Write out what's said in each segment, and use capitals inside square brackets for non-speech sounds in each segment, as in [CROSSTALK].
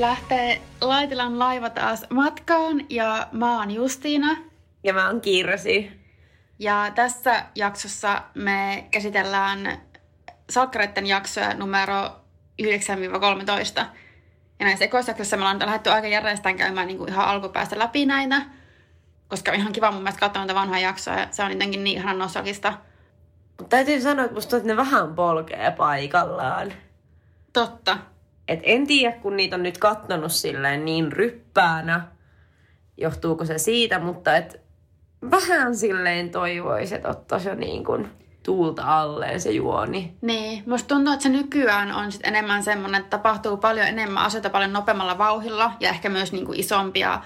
lähtee Laitilan laiva taas matkaan ja mä oon Justiina. Ja mä oon Kirsi. Ja tässä jaksossa me käsitellään Salkkareiden jaksoja numero 9-13. Ja näissä ekoisjaksoissa me ollaan lähdetty aika järjestään käymään niin kuin ihan alkupäästä läpi näitä. Koska on ihan kiva mun mielestä katsoa näitä vanhoja jaksoja. Se on jotenkin niin ihan nostalgista. Täytyy sanoa, että musta tuntuu, että ne vähän polkee paikallaan. Totta. Et en tiedä, kun niitä on nyt kattonut silleen niin ryppäänä, johtuuko se siitä, mutta et vähän silleen toivoisi, että ottaisi jo niin kuin tuulta alleen se juoni. Niin, musta tuntuu, että se nykyään on sit enemmän semmoinen, että tapahtuu paljon enemmän asioita paljon nopeammalla vauhilla ja ehkä myös niinku isompia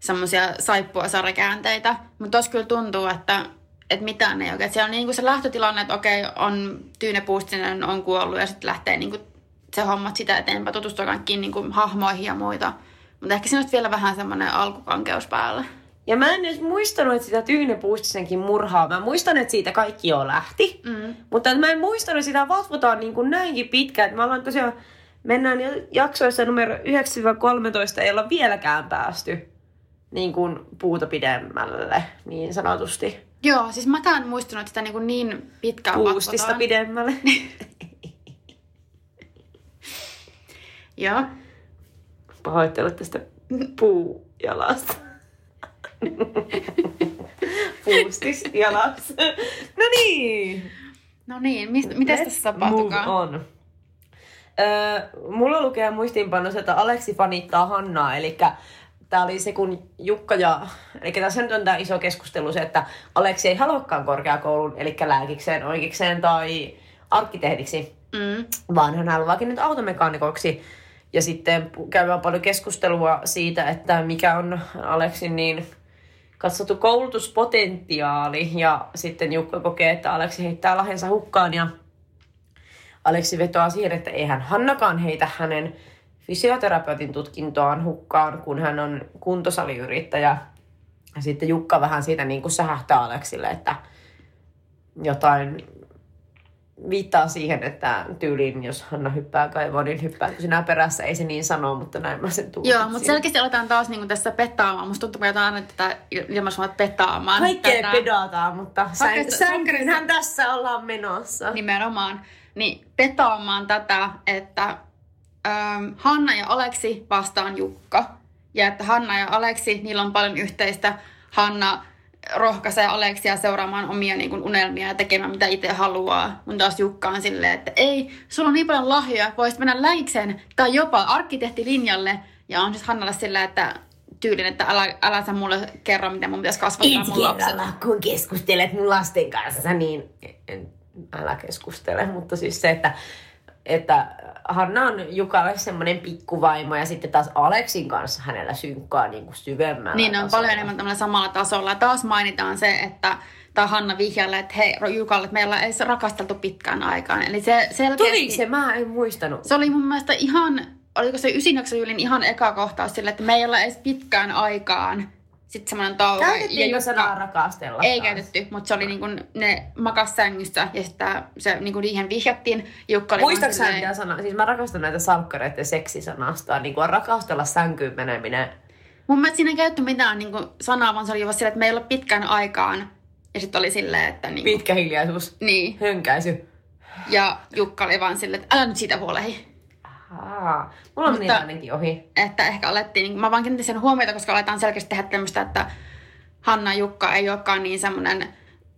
semmoisia saippua sarjakäänteitä. Mutta tos kyllä tuntuu, että, että mitään ei oikein. Siellä on niinku se lähtötilanne, että okei, on Tyyne Puustinen on kuollut ja sitten lähtee niinku se hommat sitä eteenpäin, tutustua kaikkiin niinku hahmoihin ja muita. Mutta ehkä siinä on vielä vähän semmoinen alkukankeus päällä. Ja mä en edes muistanut, että sitä Tyyne Puistisenkin murhaa. Mä muistan, että siitä kaikki jo lähti. Mm. Mutta mä en muistanut, että sitä vatvotaan niin kuin näinkin pitkään. Että me ollaan tosiaan, mennään jaksoissa numero 9-13, ei olla vieläkään päästy niin kuin puuta pidemmälle, niin sanotusti. Joo, siis mäkään en muistanut sitä niin, niin pitkään Puustista vatvotaan. pidemmälle. [LAUGHS] Joo. Pahoittelut tästä puujalasta. Puustisjalasta. No niin. No niin, mistä, mitäs tässä Move tapahtukaan? on. Öö, mulla lukee muistiinpanossa, että Aleksi fanittaa Hannaa, eli tämä oli se, kun Jukka ja... Eli tässä nyt on tämä iso keskustelu se, että Aleksi ei haluakaan korkeakoulun, eli lääkikseen, oikeikseen tai arkkitehdiksi, Mm. vaan hän haluaakin nyt automekaanikoksi. Ja sitten käydään paljon keskustelua siitä, että mikä on Aleksin niin katsottu koulutuspotentiaali. Ja sitten Jukka kokee, että Aleksi heittää lahjensa hukkaan ja Aleksi vetoaa siihen, että eihän Hannakaan heitä hänen fysioterapeutin tutkintoaan hukkaan, kun hän on kuntosaliyrittäjä. Ja sitten Jukka vähän siitä niin kuin sähähtää Aleksille, että jotain viittaa siihen, että tyyliin, jos Hanna hyppää kaivoon, niin hyppääkö sinä perässä? Ei se niin sano, mutta näin mä sen tulkitsin. Joo, mutta selkeästi aletaan taas niinku tässä pettaamaan. Musta tuntuu, että aina tätä ilmaisua pettaamaan. Kaikkea tätä pedataan, mutta sänkyynhän tässä ollaan menossa. Nimenomaan. Niin petaamaan tätä, että ähm, Hanna ja Aleksi vastaan Jukka. Ja että Hanna ja Aleksi, niillä on paljon yhteistä. Hanna rohkaisee Aleksia seuraamaan omia niin kuin, unelmia ja tekemään mitä itse haluaa. Mun taas Jukka on silleen, että ei, sulla on niin paljon lahjoja, voisit mennä läikseen tai jopa arkkitehtilinjalle. Ja on siis Hannalle silleen, että tyylin, että älä, älä sä mulle kerro, mitä mun pitäisi kasvattaa Ensi mun lapsena. kerralla, kun keskustelet mun lasten kanssa, niin en, älä keskustele, mutta siis se, että, että Hanna on Jukalle semmoinen pikkuvaimo ja sitten taas Aleksin kanssa hänellä synkkaa niin kuin syvemmällä Niin, on paljon enemmän tämmöllä samalla tasolla. Taas mainitaan se, että tai Hanna vihjalle, että hei Jukalle, että meillä ei se rakasteltu pitkään aikaan. Eli se selkeästi... Tuli se, mä en muistanut. Se oli mun mielestä ihan, oliko se ysinjaksojuhlin ihan eka kohtaus sille, että me ei edes pitkään aikaan sitten semmoinen tauko. Käytettiinkö sanaa rakastella? Ei taas? käytetty, mutta se oli niin kuin, ne makas sängyssä ja sitten se niin kuin siihen vihjattiin. Jukka oli Muistatko sä mitä sanaa? Siis mä rakastan näitä salkkareiden seksisanasta. Niin kuin rakastella sänkyyn meneminen. Mun mielestä siinä ei käytetty mitään niin kuin, sanaa, vaan se oli vaan silleen, että me ei olla pitkään aikaan. Ja sitten oli silleen, että niin, Pitkä hiljaisuus. niin. Hönkäisy. Ja Jukka oli vaan silleen, että älä nyt siitä huolehi. Ahaa. Mulla Mutta- niitä ainakin ohi. Että ehkä alettiin, niin mä vaan kiinnitin sen huomiota, koska aletaan selkeästi tehdä tämmöistä, että Hanna Jukka ei olekaan niin semmoinen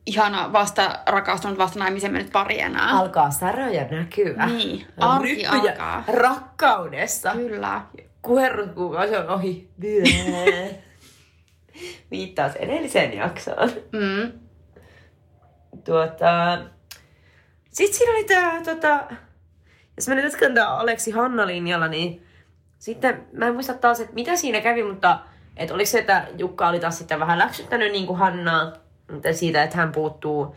ihana vasta rakastunut vasta naimisen mennyt pari enää. Alkaa säröjä näkyä. Niin, arki alkaa. Rakkaudessa. Kyllä. Kuherruskuukausi on ohi. [LAUGHS] Viittaus edelliseen jaksoon. Mm. Tuota... Sitten siinä oli tää, tota... Jos mä nyt jatkan Aleksi Hanna-linjalla, niin sitten mä en muista taas, että mitä siinä kävi, mutta että oliko se, että Jukka oli taas sitten vähän läksyttänyt niin kuin Hannaa siitä, että hän puuttuu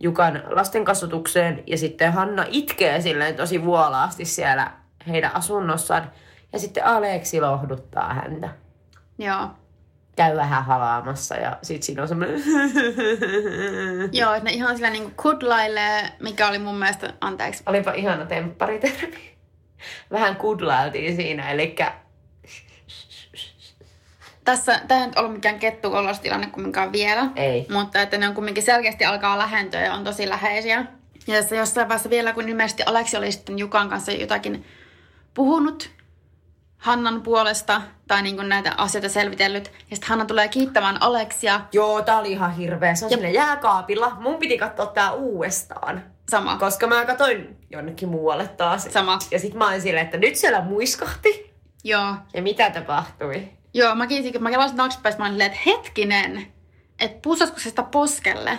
Jukan lastenkasvatukseen ja sitten Hanna itkee silleen tosi vuolaasti siellä heidän asunnossaan ja sitten Aleksi lohduttaa häntä. Joo. Käy vähän halaamassa ja sitten siinä on semmoinen [LAUGHS] Joo, että ne ihan sillä niinku kudlailee, mikä oli mun mielestä, anteeksi, Olipa ihana tempparitermi. [LAUGHS] Vähän kudlailtiin siinä, eli [LAUGHS] tässä, tämä ei nyt ollut mikään kettukollostilanne kumminkaan vielä. Ei. Mutta että ne on kumminkin selkeästi alkaa lähentyä ja on tosi läheisiä. Ja se jossain vaiheessa vielä, kun ilmeisesti Aleksi oli sitten Jukan kanssa jotakin puhunut Hannan puolesta tai niin kuin näitä asioita selvitellyt. Ja sitten Hanna tulee kiittämään Aleksia. Joo, tää oli ihan hirveä. Se on sinne jääkaapilla. Mun piti katsoa tää uudestaan. Sama. Koska mä katsoin jonnekin muualle taas. Sama. Ja sit mä olin silleen, että nyt siellä muiskahti. Joo. Ja mitä tapahtui? Joo, mäkin, kun mä kelasin taaksepäin, mä olin että hetkinen, että pussasko se sitä poskelle?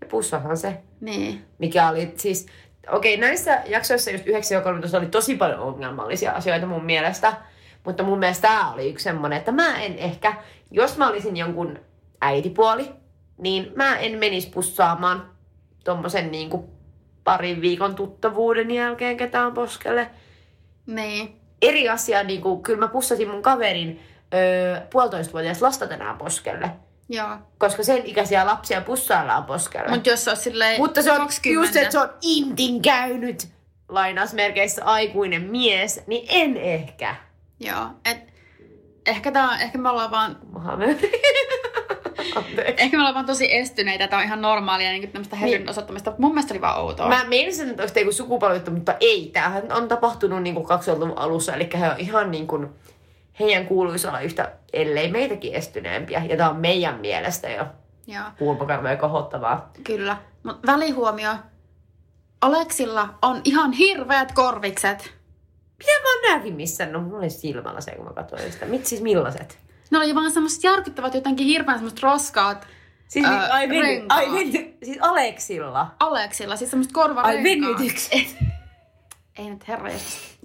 Ja pussahan se. Niin. Mikä oli siis... Okei, näissä jaksoissa just 9 ja 13 oli tosi paljon ongelmallisia asioita mun mielestä. Mutta mun mielestä tää oli yksi semmonen, että mä en ehkä, jos mä olisin jonkun äitipuoli, niin mä en menis pussaamaan tommosen niinku parin viikon tuttavuuden jälkeen ketään poskelle. Niin. Eri asia, niinku, kyllä mä pussasin mun kaverin öö, puolitoistavuotias lasta tänään poskelle. Joo. Koska sen ikäisiä lapsia pussaillaan poskelle. Mutta jos se on silleen Mutta se on 20. just, että se on intin käynyt lainausmerkeissä aikuinen mies, niin en ehkä. Joo. Et, ehkä, tää, ehkä me ollaan vaan. [LAUGHS] Anteeksi. Ehkä me ollaan vaan tosi estyneitä, tämä on ihan normaalia niin tämmöistä heryn osoittamista. Mun mielestä oli vaan outoa. Mä meinasin, että joku sukupolvittu, mutta ei. Tämähän on tapahtunut niin 2000-luvun alussa, eli he on ihan niin kuin, heidän kuuluisi olla yhtä, ellei meitäkin estyneempiä. Ja tämä on meidän mielestä jo Joo, kulmakarvoja kohottavaa. kyllä. Mutta välihuomio. Aleksilla on ihan hirveät korvikset. Mitä mä oon näkin missään? No mulla oli silmällä se, kun mä katsoin sitä. Mit siis millaiset? Ne oli vaan semmoiset järkyttävät jotenkin hirveän semmoiset roskaat Siis Ää, ai, veny, ai veny, siis Aleksilla. Aleksilla, siis semmoiset korvarenkaat. Ai. [LAUGHS] Ei nyt herra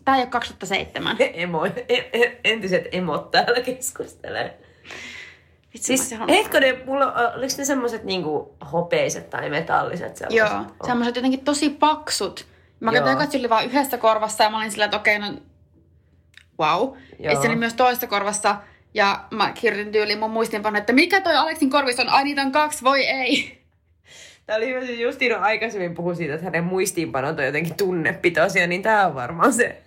Tää ei ole 2007. Emo, e- e- entiset emot täällä keskustelee. Vitsi, Siis halunnut- hetkinen, mulla, oliko ne semmoset niinku hopeiset tai metalliset sellaiset? Joo, semmoiset jotenkin tosi paksut. Mä katsoin katsoin vaan yhdessä korvassa ja mä olin sillä, että okei, no wow. Ja Joo. se oli myös toisessa korvassa. Ja mä kirjoitin tyyliin mun muistiinpano, että mikä toi Aleksin korvissa on? Ai niitä on kaksi, voi ei. Tää oli hyvä, Justino aikaisemmin puhui siitä, että hänen muistiinpanot on jotenkin tunnepitoisia, niin tää on varmaan se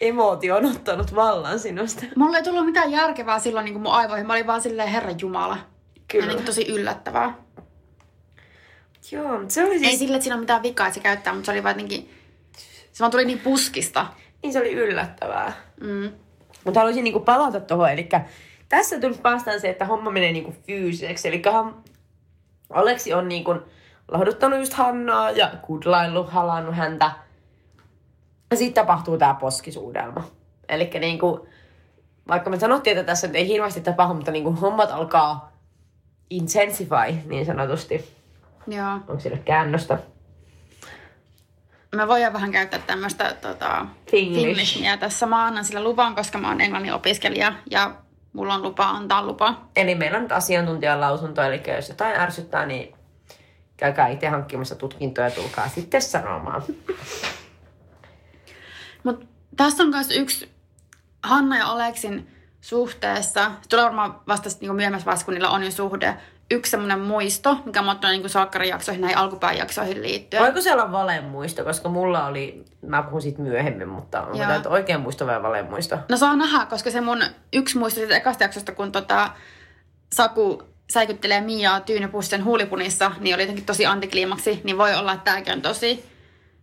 emootio on ottanut vallan sinusta. Mulla ei tullut mitään järkevää silloin niin kuin mun aivoihin. Mä olin vaan silleen, herra jumala. Kyllä. Ja niin tosi yllättävää. Joo, mutta se oli Ei siis... sille, että siinä on mitään vikaa, että se käyttää, mutta se oli vaan jotenkin... Se vaan tuli niin puskista. Niin se oli yllättävää. Mm. Mutta haluaisin niinku palata tuohon, eli tässä tuli vastaan se, että homma menee niinku fyysiseksi. Eli Aleksi on niinku lahduttanut just Hannaa ja kudlaillut, halannut häntä. Ja sitten tapahtuu tämä poskisuudelma. Eli niinku, vaikka me sanottiin, että tässä ei hirveästi tapahdu, mutta niinku hommat alkaa intensify niin sanotusti. Joo. Onko sille käännöstä? Me voidaan vähän käyttää tämmöistä tota, Finglish. Finglishia tässä. Mä annan sillä luvan, koska mä oon englannin opiskelija ja mulla on lupa antaa lupa. Eli meillä on nyt asiantuntijan lausunto, eli jos jotain ärsyttää, niin käykää itse hankkimassa tutkintoja ja tulkaa sitten sanomaan. Mutta tässä on myös yksi Hanna ja Aleksin suhteessa. Tulee varmaan vasta niinku myöhemmässä vaiheessa, kun niillä on jo suhde. Yksi semmoinen muisto, mikä mä oon niinku salkkarijaksoihin, näihin alkupääjaksoihin liittyen. Voiko se olla valemuisto, koska mulla oli, mä puhun siitä myöhemmin, mutta onko tämä oikein muisto vai valemuisto? No saa nähdä, koska se mun yksi muisto siitä ekasta jaksosta, kun tota, Saku säikyttelee Miaa tyynypussen huulipunissa, niin oli jotenkin tosi antikliimaksi, niin voi olla, että tämäkin on tosi...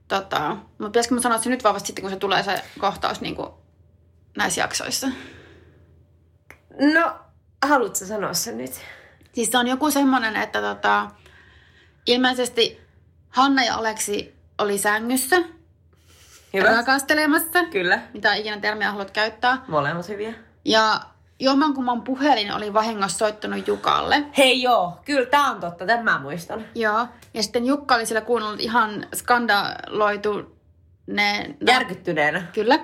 Tota, mutta pitäisikö mä sanoa se nyt vaan vasta sitten, kun se tulee se kohtaus niin kuin näissä jaksoissa? No, haluatko sanoa sen nyt? Siis se on joku semmoinen, että tota, ilmeisesti Hanna ja Aleksi oli sängyssä rakastelemassa, Kyllä. mitä ikinä termiä haluat käyttää. Molemmat hyviä. Ja jommankumman puhelin oli vahingossa soittanut Jukalle. Hei joo, kyllä tää on totta, tämän mä muistan. Joo. Ja sitten Jukka oli siellä kuunnellut ihan skandaloitu ne... Järkyttyneenä. Kyllä.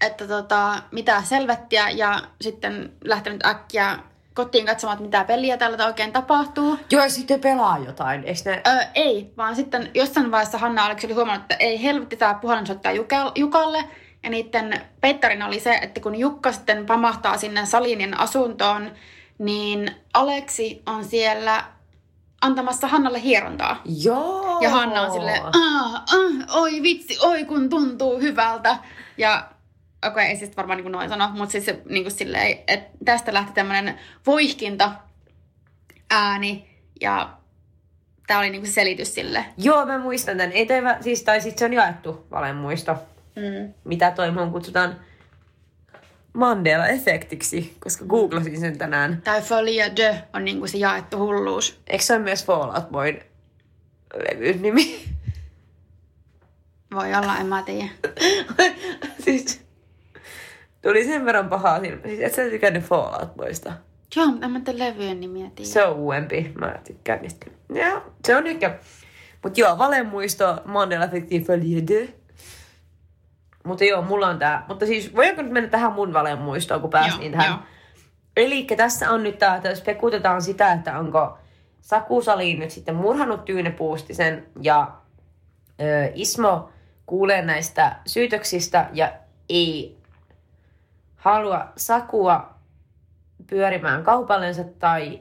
Että tota, mitä selvettiä ja sitten lähtenyt äkkiä kotiin katsomaan, että mitä peliä täällä oikein tapahtuu. Joo, ja sitten pelaa jotain, eikö ne? Öö, ei, vaan sitten jossain vaiheessa Hanna Aleksi oli huomannut, että ei helvetti tämä puhelin soittaa Juka- Jukalle. Ja niiden peittarina oli se, että kun Jukka sitten pamahtaa sinne Salinien asuntoon, niin Aleksi on siellä antamassa Hannalle hierontaa. Joo. Ja Hanna on silleen, ah, ah, oi vitsi, oi kun tuntuu hyvältä. Ja okei, okay, ei siis varmaan niin kuin noin sano, mutta siis se, niin kuin silleen, että tästä lähti tämmöinen voihkinta ääni ja tämä oli niin kuin se selitys sille. Joo, mä muistan tämän. Ei toi, siis, tai sit se on jaettu valemuisto. Mm. Mitä toi mun kutsutaan Mandela-efektiksi, koska googlasin sen tänään. Tai Folia de on niin kuin se jaettu hulluus. Eikö se ole myös Fallout Boyn levyn nimi? Voi olla, en mä tiedä. [LAUGHS] siis tuli sen verran pahaa silmä. Siis et sä tykännyt Fallout Boysta. Joo, mutta en mä tiedä levyjen nimiä tiedä. Se on uudempi. Mä tykkään niistä. Joo, se on ehkä. Mut joo, valemuisto Mandela Effectin Folie de. Mutta joo, mulla on tää. Mutta siis voinko nyt mennä tähän mun valemuistoon, kun päästiin Joo, tähän? joo. Eli tässä on nyt tää, että spekutetaan sitä, että onko Saku Saliin nyt sitten murhannut Tyyne Puustisen ja ö, Ismo kuulee näistä syytöksistä ja ei halua Sakua pyörimään kaupallensa tai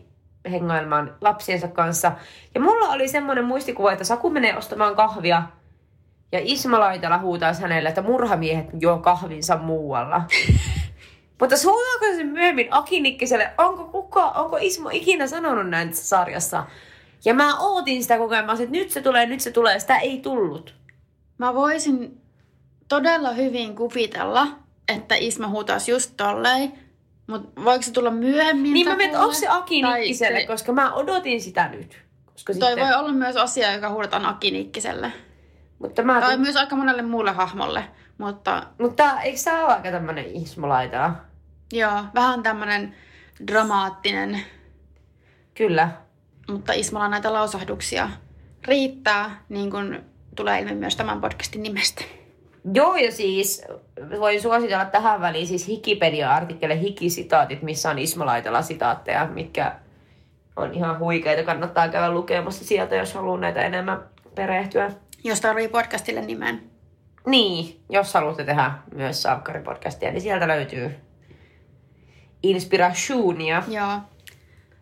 hengailemaan lapsiensa kanssa. Ja mulla oli semmoinen muistikuva, että Saku menee ostamaan kahvia ja Isma Laitala huutaisi hänelle, että murhamiehet juo kahvinsa muualla. [LAUGHS] Mutta suotaako se myöhemmin Aki Nikkiselle, onko, kuka, onko Ismo ikinä sanonut näin tässä sarjassa? Ja mä ootin sitä koko ajan, mä olisin, että nyt se tulee, nyt se tulee, sitä ei tullut. Mä voisin todella hyvin kuvitella, että Isma huutaisi just tolleen, mutta voiko se tulla myöhemmin? Niin mä mietin, kuule? onko se Aki Tai Nikkiselle, se- koska mä odotin sitä nyt. Koska Toi sitten, voi olla myös asia, joka huudetaan Aki Nikkiselle. mutta mä, Tai myös aika monelle muulle hahmolle. Mutta mutta eikö sä ole aika tämmönen Ismo Laitala? joo, vähän tämmönen dramaattinen, Kyllä. mutta Ismalla näitä lausahduksia riittää, niin kuin tulee ilmi myös tämän podcastin nimestä. Joo, ja siis voin suositella tähän väliin siis Wikipedia-artikkele Hikisitaatit, missä on Ismo Laitala sitaatteja, mitkä on ihan huikeita. Kannattaa käydä lukemassa sieltä, jos haluaa näitä enemmän perehtyä. Jos tarvii podcastille nimen. Niin, jos haluatte tehdä myös Sankari-podcastia, niin sieltä löytyy inspiratioonia. Joo.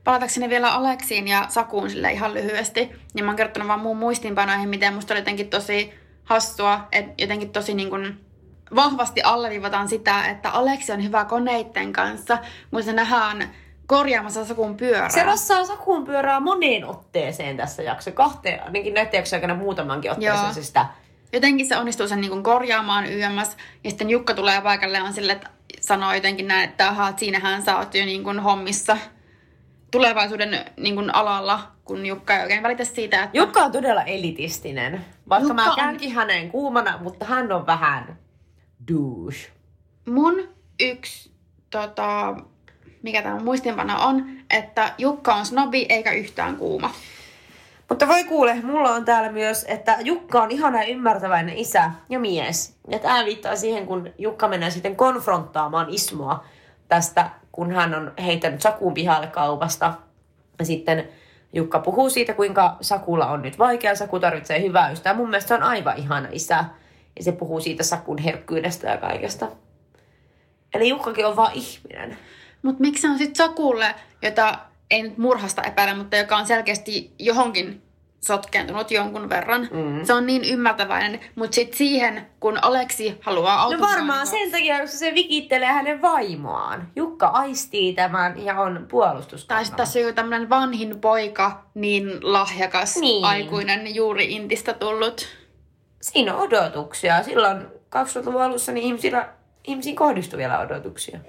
Palatakseni vielä Aleksiin ja Sakuun sille ihan lyhyesti, niin mä oon kertonut vaan muun muistiinpanoihin, miten musta oli jotenkin tosi hassua, että jotenkin tosi niin kuin vahvasti alleviivataan sitä, että Aleksi on hyvä koneitten kanssa, kun se nähdään korjaamassa Sakun pyörää. Se rassaa Sakuun pyörää moneen otteeseen tässä jakso. Kahteen, ainakin näiden jaksojen aikana muutamankin otteeseen Joo. se sitä. Jotenkin se onnistuu sen niin kuin korjaamaan YMS, ja sitten Jukka tulee paikalle ja on sille, että sanoo jotenkin näin, että aha, että siinähän sä oot jo niin kuin hommissa tulevaisuuden niin kuin alalla, kun Jukka ei oikein välitä siitä, että Jukka on todella elitistinen. Vaikka Jukka mä on- käänkin hänen kuumana, mutta hän on vähän douche. mun yksi, tota, mikä tämä muistinpano on, että Jukka on snobi eikä yhtään kuuma. Mutta voi kuule, mulla on täällä myös, että Jukka on ihana ja ymmärtäväinen isä ja mies. Ja tämä viittaa siihen, kun Jukka menee sitten konfronttaamaan Ismoa tästä, kun hän on heittänyt Sakuun pihalle kaupasta. Ja sitten Jukka puhuu siitä, kuinka Sakulla on nyt vaikea, Saku tarvitsee hyvää ystävää. Mun mielestä se on aivan ihana isä. Ja se puhuu siitä Sakun herkkyydestä ja kaikesta. Eli Jukkakin on vaan ihminen. Mutta miksi on sitten Sakulle, jota ei nyt murhasta epäile, mutta joka on selkeästi johonkin sotkeentunut jonkun verran. Mm. Se on niin ymmärtäväinen, mutta sitten siihen, kun Aleksi haluaa No auttaa... varmaan sen takia, koska se vikittelee hänen vaimoaan. Jukka aistii tämän ja on Tai puolustuskannalla. sitten tässä on joku tämmöinen vanhin poika, niin lahjakas, Niin. aikuinen, juuri Intistä tullut. Siinä on odotuksia. Silloin 2000-luvun alussa niin ihmisillä, ihmisiin kohdistui vielä odotuksia.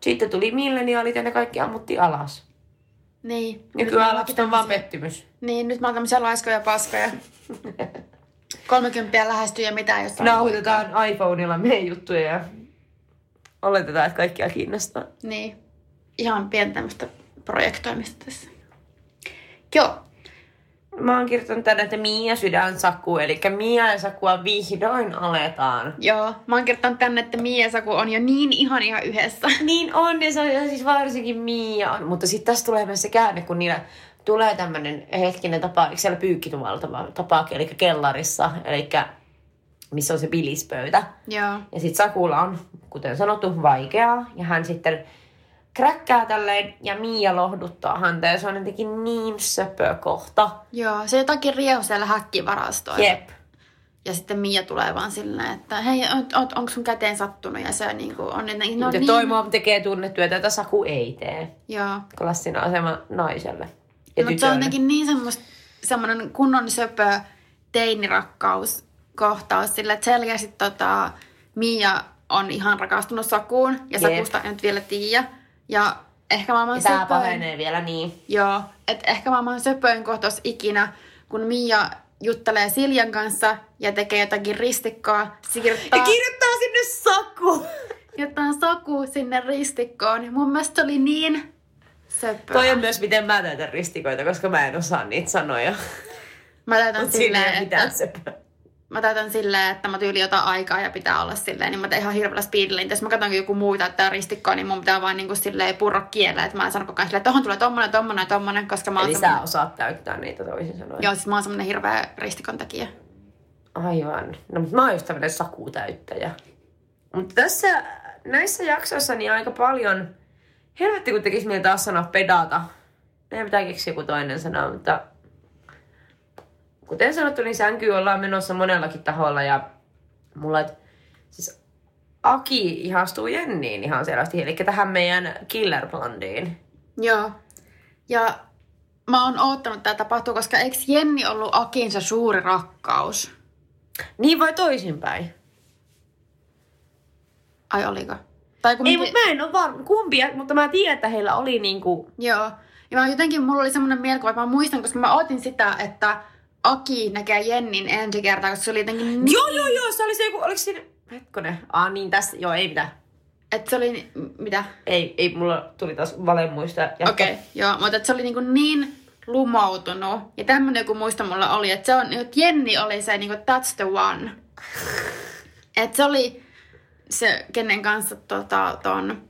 Sitten tuli milleniaalit ja ne kaikki ammuttiin alas. Niin. Nyt Nykyään me lapset on vaan pettymys. Niin, nyt mä oon tämmöisiä laiskoja paskoja. [LAUGHS] 30 lähestyy ja mitä jos Nauhoitetaan iPhoneilla meidän juttuja ja oletetaan, että kaikkia kiinnostaa. Niin. Ihan pientä tämmöistä projektoimista tässä. Joo. Mä oon kirjoittanut tänne, että Mia sydän Saku, eli Mia ja Sakua vihdoin aletaan. Joo. Mä oon kirjoittanut tänne, että Mia ja Saku on jo niin ihania yhdessä. [LAUGHS] Niin on, ja se on ja siis varsinkin Mia on. Mutta sitten tässä tulee myös se käänne, kun niillä tulee tämmöinen hetkinen tapa, eikö siellä pyykkituvalla tapa, eli kellarissa, eli missä on se bilispöytä. Joo. Ja sitten Sakulla on, kuten sanottu, vaikeaa, ja hän sitten kräkkää tälleen, ja Mia lohduttaa häntä, ja se on jotenkin niin söpö kohta. Joo. Se jotakin riehu siellä häkkivarastoilla. Jep. Ja sitten Mia tulee vaan silleen, että hei, oot, oot, onko sun käteen sattunut? Ja se niin kuin on, että no No, niin. toi mom tekee tunnetyötä, jota Saku ei tee. Joo. Klassinen asema naiselle. Ja Mutta se on jotenkin niin semmoista, semmoinen kunnon söpö teinirakkaus kohtaus sillä, että selkeästi tota, Mia on ihan rakastunut Sakuun ja Jep. Sakusta ei nyt vielä tiedä. Ja ehkä maailman Ja söpöin, pahenee vielä niin. joo, että ehkä maailman söpöin kohtaus ikinä, kun Mia juttelee Siljan kanssa ja tekee jotakin ristikkoa, se kirjoittaa, Ja kirjoittaa sinne Saku! [LAUGHS] kirjoittaa Saku sinne ristikkoon. Mun mielestä oli niin söpöä. Toi on myös miten mä täytän ristikoita, koska mä en osaa niitä sanoja. Mä täytän silleen, että... mitään söpöä. Mä täytän silleen, että mä tyyli jotain aikaa ja pitää olla silleen, niin mä teen ihan hirveällä speedillä. Jos mä katson joku muu täyttää ristikkoa, niin mun pitää vaan niinku silleen purra kielellä, että mä en sano koko ajan silleen, että tohon tulee tommonen, tommonen, tommonen, koska mä oon Eli sä semmonen... osaat täyttää niitä toisin sanoen. Joo, siis mä oon semmonen hirveä ristikon tekijä. Aivan. No, mutta mä oon just tämmönen sakutäyttäjä. Mutta tässä, näissä jaksoissa niin aika paljon, helvetti kun tekisi mieli taas sanoa pedata. Meidän pitää keksiä joku toinen sana, mutta kuten sanottu, niin sänkyy ollaan menossa monellakin taholla ja mulla, et, siis Aki ihastuu Jenniin ihan selvästi, eli tähän meidän killer blondiin. Joo. Ja mä oon oottanut, että tämä tapahtuu, koska eikö Jenni ollut Akin se suuri rakkaus? Niin vai toisinpäin? Ai oliko? Tai kun Ei, mutta mä en ole varma kumpia, mutta mä tiedän, että heillä oli niinku Joo. Ja mä jotenkin, mulla oli semmoinen mielikuva, että mä muistan, koska mä ootin sitä, että Aki näkee Jennin ensi kertaa, koska se oli jotenkin niin, Joo, joo, joo, se oli se joku, oliko siinä, hetkonen, ah niin tässä, joo, ei mitään. että se oli, mitä? Ei, ei, mulla tuli taas valemuista. Okei, okay, joo, mutta se oli niin, niin lumoutunut. Ja tämmöinen joku muista mulla oli, että, se on, että Jenni oli se, niin kuin, that's the one. Että se oli se, kenen kanssa tota, ton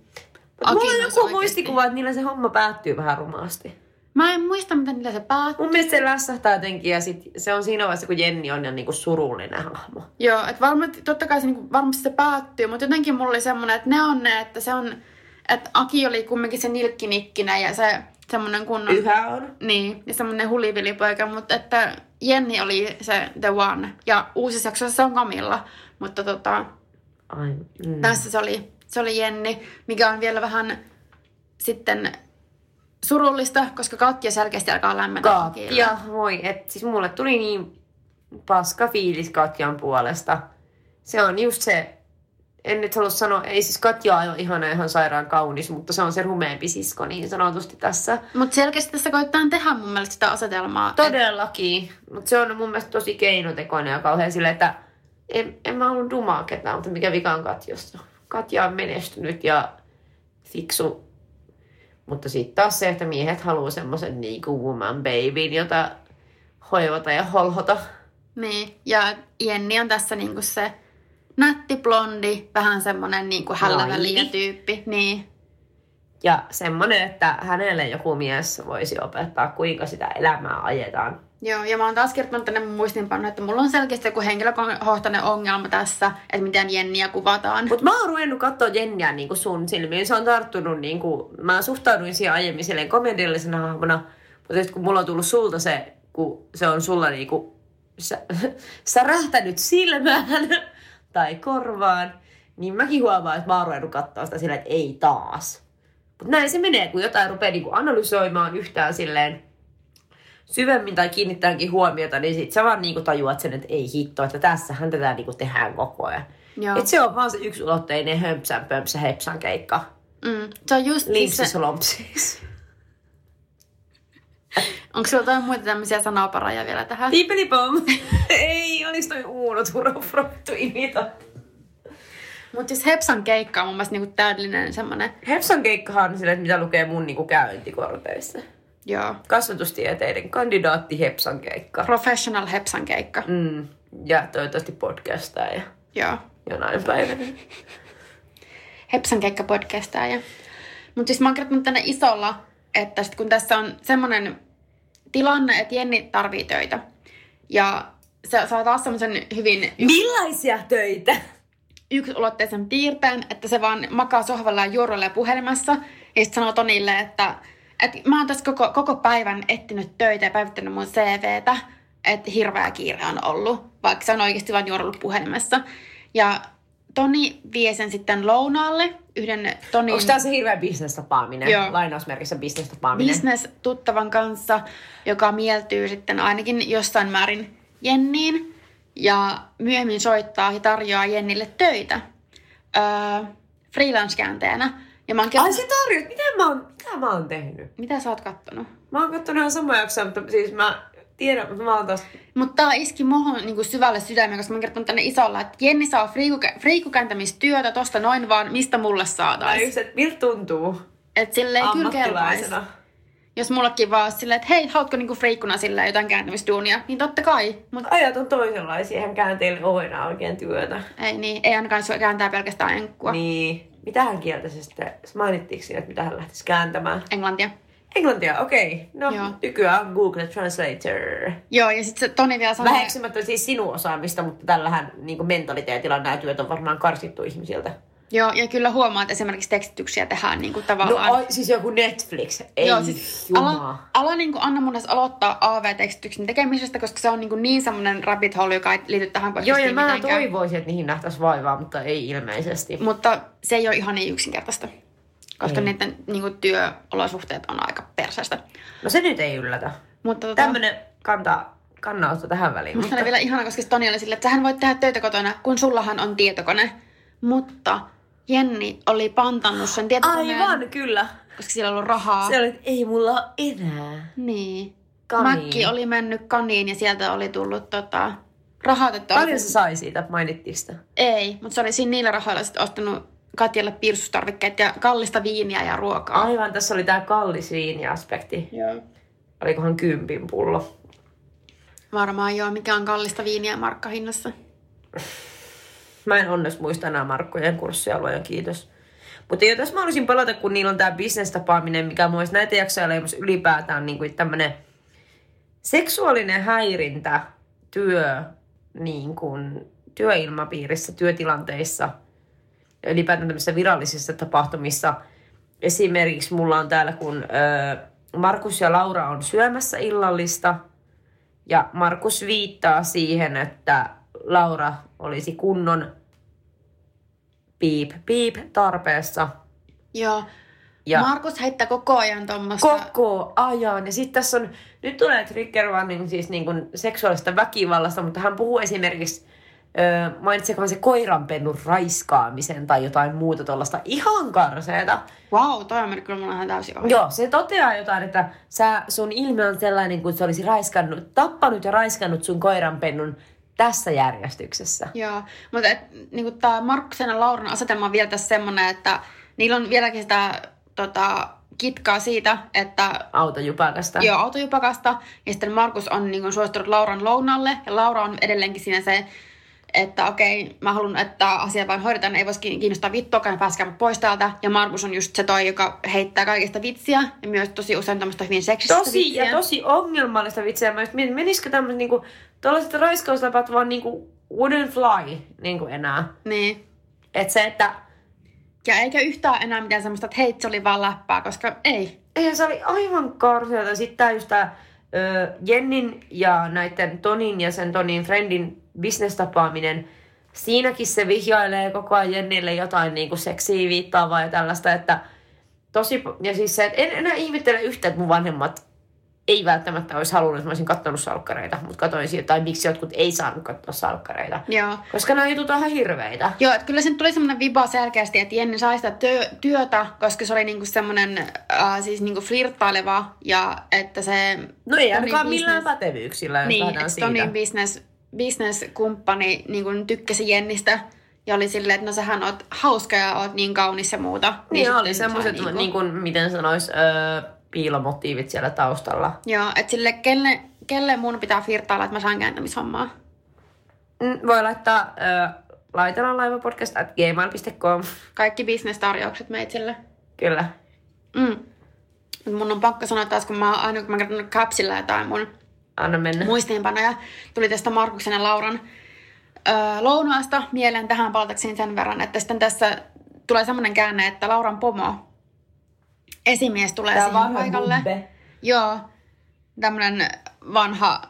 Mulla on joku muistikuva, että niillä se homma päättyy vähän rumaasti. Mä en muista, miten niillä se päättyi. Mun mielestä se lässähtää jotenkin ja sit se on siinä vaiheessa, kun Jenni on jo niinku surullinen hahmo. Joo, että varmasti, totta kai se niinku, varmasti se päättyy, mutta jotenkin mulla oli semmoinen, että ne on ne, että se on, että Aki oli kumminkin se nilkkinikkinen ja se semmoinen kunnon... Yhä on. Niin, ja semmoinen hulivilipoika, mutta että Jenni oli se the one. Ja uusissa jaksoissa se on Kamilla, mutta tota, Ai, mm. tässä se oli, se oli Jenni, mikä on vielä vähän sitten surullista, koska Katja selkeästi alkaa lämmetä. Katja, voi, et siis mulle tuli niin paska fiilis Katjan puolesta. Se on just se, en nyt halua sanoa, ei siis Katja on ihana ihan sairaan kaunis, mutta se on se rumeempi sisko niin sanotusti tässä. Mutta selkeästi tässä koittaa tehdä mun mielestä sitä asetelmaa. Todellakin, mutta se on mun mielestä tosi keinotekoinen ja kauhean silleen, että en, en mä ollut dumaa ketään, mutta mikä vika on Katjosta. Katja on menestynyt ja fiksu. Mutta sitten taas se, että miehet haluaa semmoisen niinku woman babyn, jota hoivata ja holhota. Niin, ja Jenni on tässä niinku se nätti blondi, vähän semmonen niinku hälläväliä tyyppi. Niin. Ja semmoinen, että hänelle joku mies voisi opettaa, kuinka sitä elämää ajetaan. Joo, ja mä oon taas kirjoittanut tänne muistinpanoon, että mulla on selkeästi joku henkilökohtainen ongelma tässä, että miten Jenniä kuvataan. Mutta mä oon ruvennut katsoa Jenniä niinku sun silmiin. Se on tarttunut, niinku, mä suhtauduin siihen aiemmin silleen komediallisena hahmona. Mutta kun mulla on tullut sulta se, kun se on sulla niinku sä, särähtänyt silmään [LAUGHS] tai korvaan, niin mäkin huomaan, että mä oon ruvennut katsoa sitä silleen, että ei taas. Mutta näin se menee, kun jotain rupeaa niinku analysoimaan yhtään silleen syvemmin tai kiinnittääkin huomiota, niin sit sä vaan niinku tajuat sen, että ei hitto, että tässähän tätä niinku tehdään koko ajan. Joo. Et se on vaan se yksulotteinen hömpsän pömpsä hepsan keikka. Mm, se on just se, Limpsis lompsis. [LAUGHS] onko sulla jotain muita tämmöisiä sanaparoja vielä tähän? Tiipelipom. [LAUGHS] Ei, olis toi Uuno Turofrottu imita. Mutta siis Hepsan keikka on mun mielestä niinku täydellinen semmonen, Hepsan keikkahan on sille, että mitä lukee mun niinku käyntikorteissa. Joo, Kasvatustieteiden kandidaatti Hepsan keikka. professional Hepsan keikka. Mm. Ja toivottavasti podcastaa ja Joo. jonain päivänä. Hepsan keikka podcastaa. Ja... Mutta siis mä oon kirjoittanut tänne isolla, että sit kun tässä on semmoinen tilanne, että Jenni tarvii töitä. Ja se saa taas semmoisen hyvin Millaisia töitä? yksulotteisen piirteen, että se vaan makaa sohvalla ja juoruilee puhelimessa. Ja sitten sanoo Tonille, että, että mä oon tässä koko, koko päivän etsinyt töitä ja päivittänyt mun CVtä, että hirveä kiire on ollut, vaikka se on oikeasti vain juorullut puhelimessa. Ja Toni vie sen sitten lounaalle, yhden Tonin Onko tämä se hirveä bisnestapaaminen? Joo. Lainausmerkissä bisnestapaaminen. business-tuttavan kanssa, joka mieltyy sitten ainakin jossain määrin Jenniin. Ja myöhemmin soittaa ja tarjoaa Jennille töitä öö, freelance-kääntäjänä. Ja mä oon Ai se tarjot, mitä mä oon, mitä mä oon tehnyt? mitä sä oot kattonut? Mä oon kattonut ihan samaa jaksoa, mutta siis mä tiedän, mutta mä oon taas... Mutta tää iski muhun niinku syvälle sydämeen, koska mä oon kertonut tänne isolla, että Jenni saa friikukä- friikukääntämistyötä tosta noin vaan, mistä mulle Tai saataisiin. just, että miltä tuntuu Että silleen kyllä kelpaisi. Jos mullekin vaan silleen, että hei, haluatko niinku friikkuna silleen jotain kääntämistuunia, niin totta kai. Mutta Ajat on toisenlaisia, hän käänteille ole enää oikein työtä. ei niin, ei ainakaan kääntää pelkästään enkkua. Niin. Mitähän kieltä se sitten, mainittiinko siinä, että mitä hän lähtisi kääntämään? Englantia. Englantia, okei. Okay. No, Joo. nykyään Google Translator. Joo, ja sitten se Toni vielä sanoi... Väheksymättä siis sinun osaamista, mutta tällähän niin mentaliteetilla nämä työt on varmaan karsittu ihmisiltä. Joo, ja kyllä huomaa, että esimerkiksi tekstityksiä tehdään niinku No tavallaan... ai, siis joku Netflix. Ei Joo, siis ala, ala niinku Anna mun edes aloittaa AV-tekstityksen tekemisestä, koska se on niinku niin semmoinen rabbit hole, joka ei liity tähän Joo, ja mä mitenkään. toivoisin, että niihin nähtäisi vaivaa, mutta ei ilmeisesti. Mutta se ei ole ihan niin yksinkertaista, koska Ei. niiden niinku, työolosuhteet on aika perseestä. No se nyt ei yllätä. Mutta tota, Tämmönen kantaa, kannanotto tähän väliin. Musta Mutta oli vielä ihana, koska Toni oli silleen, että sähän voit tehdä töitä kotona, kun sullahan on tietokone. Mutta Jenni oli pantannut sen tietokoneen, Aivan, kyllä. koska sillä oli rahaa. Se oli, että ei mulla ole enää. Niin. Kaniin. Mäkki oli mennyt kaniin ja sieltä oli tullut tota, rahat, että Paljon se sai siitä, mainittiin sitä. Ei, mutta se oli siinä niillä rahoilla sitten ostanut Katjalle piirustustarvikkeet ja kallista viiniä ja ruokaa. Aivan, tässä oli tää kallis viiniaspekti. Joo. Olikohan kympin pullo? Varmaan joo, mikä on kallista viiniä markkahinnassa. [LAUGHS] Mä en onneksi muista enää Markkojen kurssialueen, kiitos. Mutta jo tässä mä haluaisin palata, kun niillä on tämä bisnestapaaminen, mikä mun näitä jaksoja leimasi ylipäätään niin kuin tämmönen seksuaalinen häirintä työ, niin kuin, työilmapiirissä, työtilanteissa ylipäätään tämmöisissä virallisissa tapahtumissa. Esimerkiksi mulla on täällä, kun ö, Markus ja Laura on syömässä illallista ja Markus viittaa siihen, että Laura olisi kunnon piip, piip tarpeessa. Joo. Ja- Markus heittää koko ajan tuommoista... Koko ajan. Ja sitten tässä on, nyt tulee trigger warning siis niin kuin seksuaalista väkivallasta, mutta hän puhuu esimerkiksi, öö, mainitsekohan se koiranpennun raiskaamisen tai jotain muuta tuollaista ihan karseeta. Wow, toi on mennyt kyllä mulla ihan täysin ohi. Joo, se toteaa jotain, että sä, sun ilme on sellainen, kuin se olisi raiskannut, tappanut ja raiskannut sun koiranpennun tässä järjestyksessä. Joo, mutta et, niinku tää Markuksen ja Lauran asetelma on vielä tässä semmonen, että niillä on vieläkin sitä tota, kitkaa siitä, että Autojupakasta. joo, autojupakasta, ja sitten Markus on niinku suostunut Lauran lounalle, ja Laura on edelleenkin siinä se, että okei, mä haluan, että asia vain hoidetaan, ei voisi kiinnostaa vittuakaan, pääskää mut pois täältä. Ja Markus on just se toi, joka heittää kaikista vitsiä, ja myös tosi usein tämmöistä hyvin seksistä Tosi vitsiä. ja tosi ongelmallista vitsiä. Mä just mietin, menisikö tämmöiset niinku, tällaiset raiskaustapat vaan niinku wouldn't fly niinku enää. Niin. Et se, että Ja eikä yhtään enää mitään semmoista, että hei, se oli vaan läppää, koska ei. eihän se oli aivan karseata. Sitten tää just tää Jennin ja näiden Tonin ja sen Tonin friendin bisnestapaaminen. Siinäkin se vihjailee koko ajan Jennille jotain niinku seksiä viittaavaa ja tällaista, että tosi, ja siis se, että en enää ihmettele yhtä, että mun vanhemmat ei välttämättä olisi halunnut, että mä olisin kattonut salkkareita, mutta katoin siitä, tai miksi jotkut ei saanut katsoa salkkareita. Joo. Koska nämä jutut on ihan hirveitä. Joo, että kyllä sen tuli semmoinen viba selkeästi, että Jenni sai sitä työ, työtä, koska se oli niinku semmoinen äh, siis niinku flirttaileva ja että se... No ei ainakaan millään business- pätevyyksillä, jos Niin, siitä. Tonin business, business-kumppani niinku tykkäsi Jennistä ja oli silleen, että no sähän oot hauska ja oot niin kaunis ja muuta. Niin, sitten oli semmoiset, niinku- niin kuin, miten sanois, öö, piilomotiivit siellä taustalla. Joo, että sille kelle, kelle mun pitää flirttailla, että mä saan kääntämishommaa. Mm, Voi laittaa öö, laitana laivapodcast at gmail.com. Kaikki bisnestarjoukset meitsille. Kyllä. Mm. Mut mun on pakko sanoa taas, kun mä oon aina kun mä kerron kapsilla jotain mun Anna mennä. muistiinpanoja, tuli tästä Markuksen ja Lauran öö, lounaasta mieleen tähän palatakseni sen verran, että sitten tässä tulee semmoinen käänne, että Lauran pomo, esimies tulee siihen paikalle. Joo, tämmönen vanha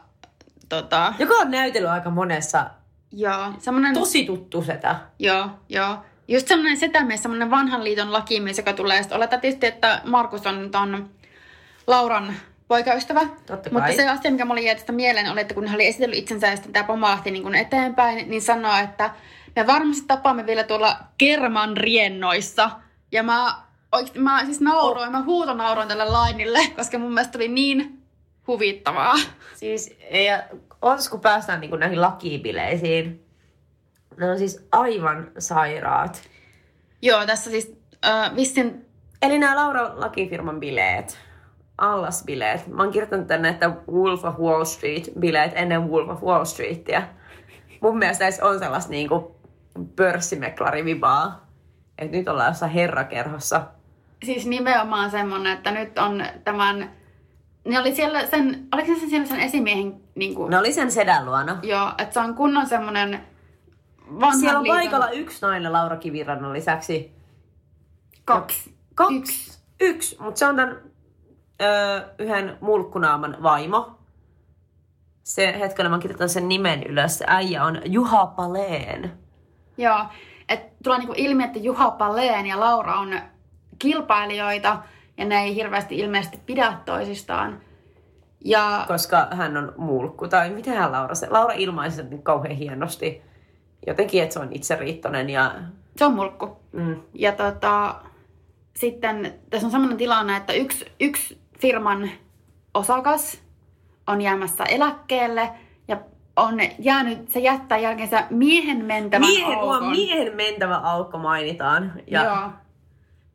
tota, Joka on näytellyt aika monessa. joo, semmonen, Tosi tuttu setä. joo, joo. Just semmoinen setämies, semmoinen vanhan liiton lakimies, joka tulee. Sitten tietysti, että Markus on ton Lauran poikaystävä. Totta Mutta kai. se asia, mikä mulle jäi tästä mieleen, oli, että kun hän oli esitellyt itsensä ja sitten tämä pomo lähti niin kuin eteenpäin, niin sanoi, että me varmasti tapaamme vielä tuolla Kerman riennoissa. Ja mä, oikeasti, mä siis nauroin, mä huutonauroin tälle lainille, koska mun mielestä oli niin huvittavaa. Siis, ja ootas kun päästään niin näihin lakibileisiin. Ne on siis aivan sairaat. Joo, tässä siis äh, vissin, Eli nämä Laura lakifirman bileet. Allasbileet. Mä oon kirjoittanut tänne, että Wolf of Wall Street bileet ennen Wolf of Wall Streetia. Mun mielestä näissä on sellaista niinku pörssimeklari-vibaa. Että nyt ollaan jossain herrakerhossa. siis nimenomaan semmonen, että nyt on tämän, ne oli siellä sen, oliko se siellä sen esimiehen, niin kuin, Ne oli sen sedän luona. joo, että se on kunnon semmonen vanhan Siellä on liiton- paikalla yksi nainen Laura Kivirannan lisäksi. Kaksi. Kaksi. Yksi. Yksi, mutta se on tämän öö, yhden mulkkunaaman vaimo. Se hetkellä mä kirjoitan sen nimen ylös. Se äijä on Juha Paleen. Joo, että tulee niinku ilmi, että Juha Paleen ja Laura on kilpailijoita ja ne ei hirveästi ilmeisesti pidä toisistaan. Ja Koska hän on mulkku. Tai miten hän Laura se? Laura ilmaisi sen niin kauhean hienosti. Jotenkin, että se on itseriittoinen ja... se on mulkku. Mm. Ja tota, sitten tässä on sellainen tilanne, että yksi, yksi firman osakas on jäämässä eläkkeelle ja on jäänyt, se jättää jälkeensä miehen mentävän Miehen, aukon. miehen mentävä aukko mainitaan. Ja Joo.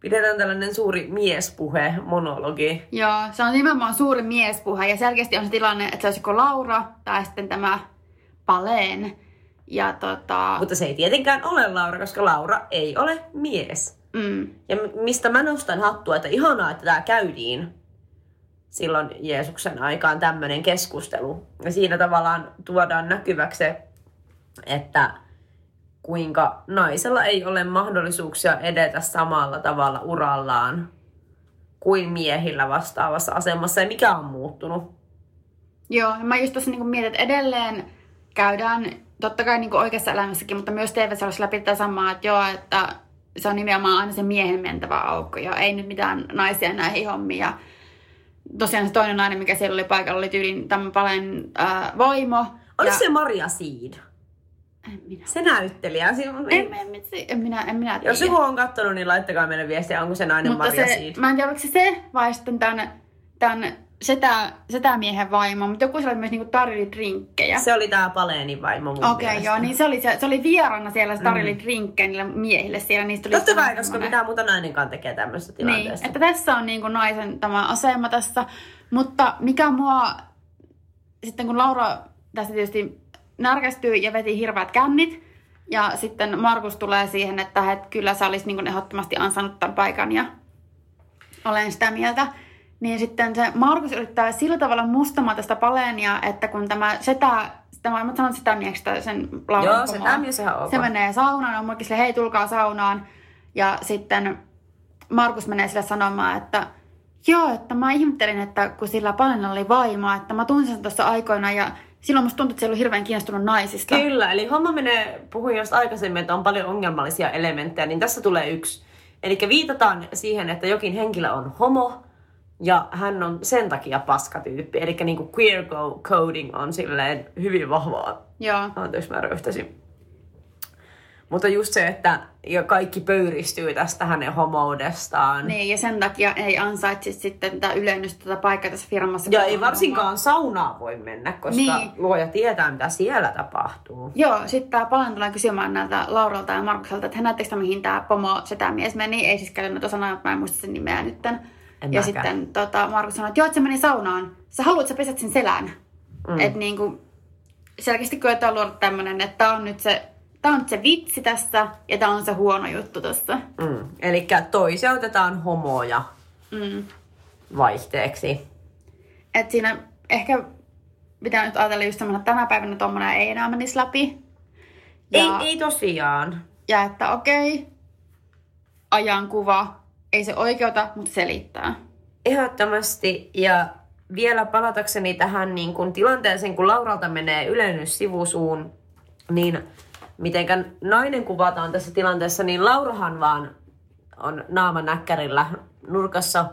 pidetään tällainen suuri miespuhe, monologi. Joo, se on nimenomaan suuri miespuhe ja selkeästi on se tilanne, että se olisi joko Laura tai sitten tämä Paleen. Ja tota, Mutta se ei tietenkään ole Laura, koska Laura ei ole mies. mm, Ja mistä mä nostan hattua, että ihanaa, että tämä käytiin silloin Jeesuksen aikaan tämmöinen keskustelu. Ja siinä tavallaan tuodaan näkyväksi se, että kuinka naisella ei ole mahdollisuuksia edetä samalla tavalla urallaan kuin miehillä vastaavassa asemassa. Ja mikä on muuttunut? joo, mä just tuossa niinku mietin, että edelleen käydään totta kai niinku oikeassa elämässäkin, mutta myös TV-sarjassa läpi tätä samaa, että joo, että se on nimenomaan aina se miehen mentävä aukko ja ei nyt mitään naisia näihin hommiin. Ja tosiaan se toinen nainen, mikä siellä oli paikalla, oli tyylin tämän Paleen ää, vaimo. Oliko ja... se Maria Seed? En minä. Se näyttelijä. Se- En, en, en, en, minä, en minä tiedä. Jos joku on kattonut, niin laittakaa meille viestiä, onko se nainen Mutta Maria se, Seed. mä en tiedä, oliko se se vai sitten tämän, tämän setä, setämiehen vaimo, mutta joku siellä oli myös niinku tarjoli drinkkejä. Se oli tää Paleenin vaimo mun Okei, okay, joo, niin se oli, se, se oli vieraana siellä, se tarjoli mm. drinkkejä niille miehille siellä. Niistä tuli Totta kai, koska mitä muuta nainenkaan tekee tämmöisessä Niin, tilanteessa. että tässä on niinku naisen tämä asema tässä. Mutta mikä mua, sitten kun Laura tästä tietysti närkästyi ja veti hirveät kännit, ja sitten Markus tulee siihen, että et kyllä sä olisit niin ehdottomasti ansainnut tämän paikan ja olen sitä mieltä. Niin sitten se Markus yrittää sillä tavalla mustamaan tästä Palenia, että kun tämä setä, tämä, mä sanon sitä mieheksi sen Lauran Joo, se pomoa, tämä mies ihan ok. se menee saunaan, on muikin sille, hei tulkaa saunaan. Ja sitten Markus menee sille sanomaan, että joo, että mä ihmettelin, että kun sillä Palenilla oli vaimo, että mä tunsin sen tuossa aikoina ja silloin musta tuntui, että se oli hirveän kiinnostunut naisista. Kyllä, eli homma menee, puhuin just aikaisemmin, että on paljon ongelmallisia elementtejä, niin tässä tulee yksi. Eli viitataan siihen, että jokin henkilö on homo, ja hän on sen takia paskatyyppi. Eli niin kuin queer co- coding on silleen hyvin vahvaa. Joo. Anteeksi, mä röyhtäsin. Mutta just se, että ja kaikki pöyristyy tästä hänen homoudestaan. Niin, ja sen takia ei ansaitsi sitten tätä ylennystä tätä paikkaa tässä firmassa. Ja ei varsinkaan saunaan voi mennä, koska Niin. luoja tietää, mitä siellä tapahtuu. Joo, sitten tämä Palen tulee kysymään näiltä Lauralta ja Markuselta, että näettekö mihin tämä pomo setämies meni. Ei siis käynyt että mä en muista sen nimeä nytten. En ja mäkään. sitten tota, Markus sanoi, että joo, että se meni saunaan. Sä haluat, että sä pesät sen selän. Mm. Että niinku, selkeästi koetaan luoda tämmönen, että tää on nyt se, tää on nyt se vitsi tässä ja tää on se huono juttu tässä. Mm. Eli toiseutetaan homoja Mm. vaihteeksi. Et siinä ehkä pitää nyt ajatella just semmoinen, että tänä päivänä tommonen ei enää menisi läpi. Ja, Ei, ei tosiaan. ja että okei, ajankuva, ei se oikeuta, mutta selittää. Ehdottomasti. Ja vielä palatakseni tähän niin kun tilanteeseen, kun Lauralta menee ylennys sivusuun, niin mitenkä nainen kuvataan tässä tilanteessa, niin Laurahan vaan on naama näkkärillä nurkassa,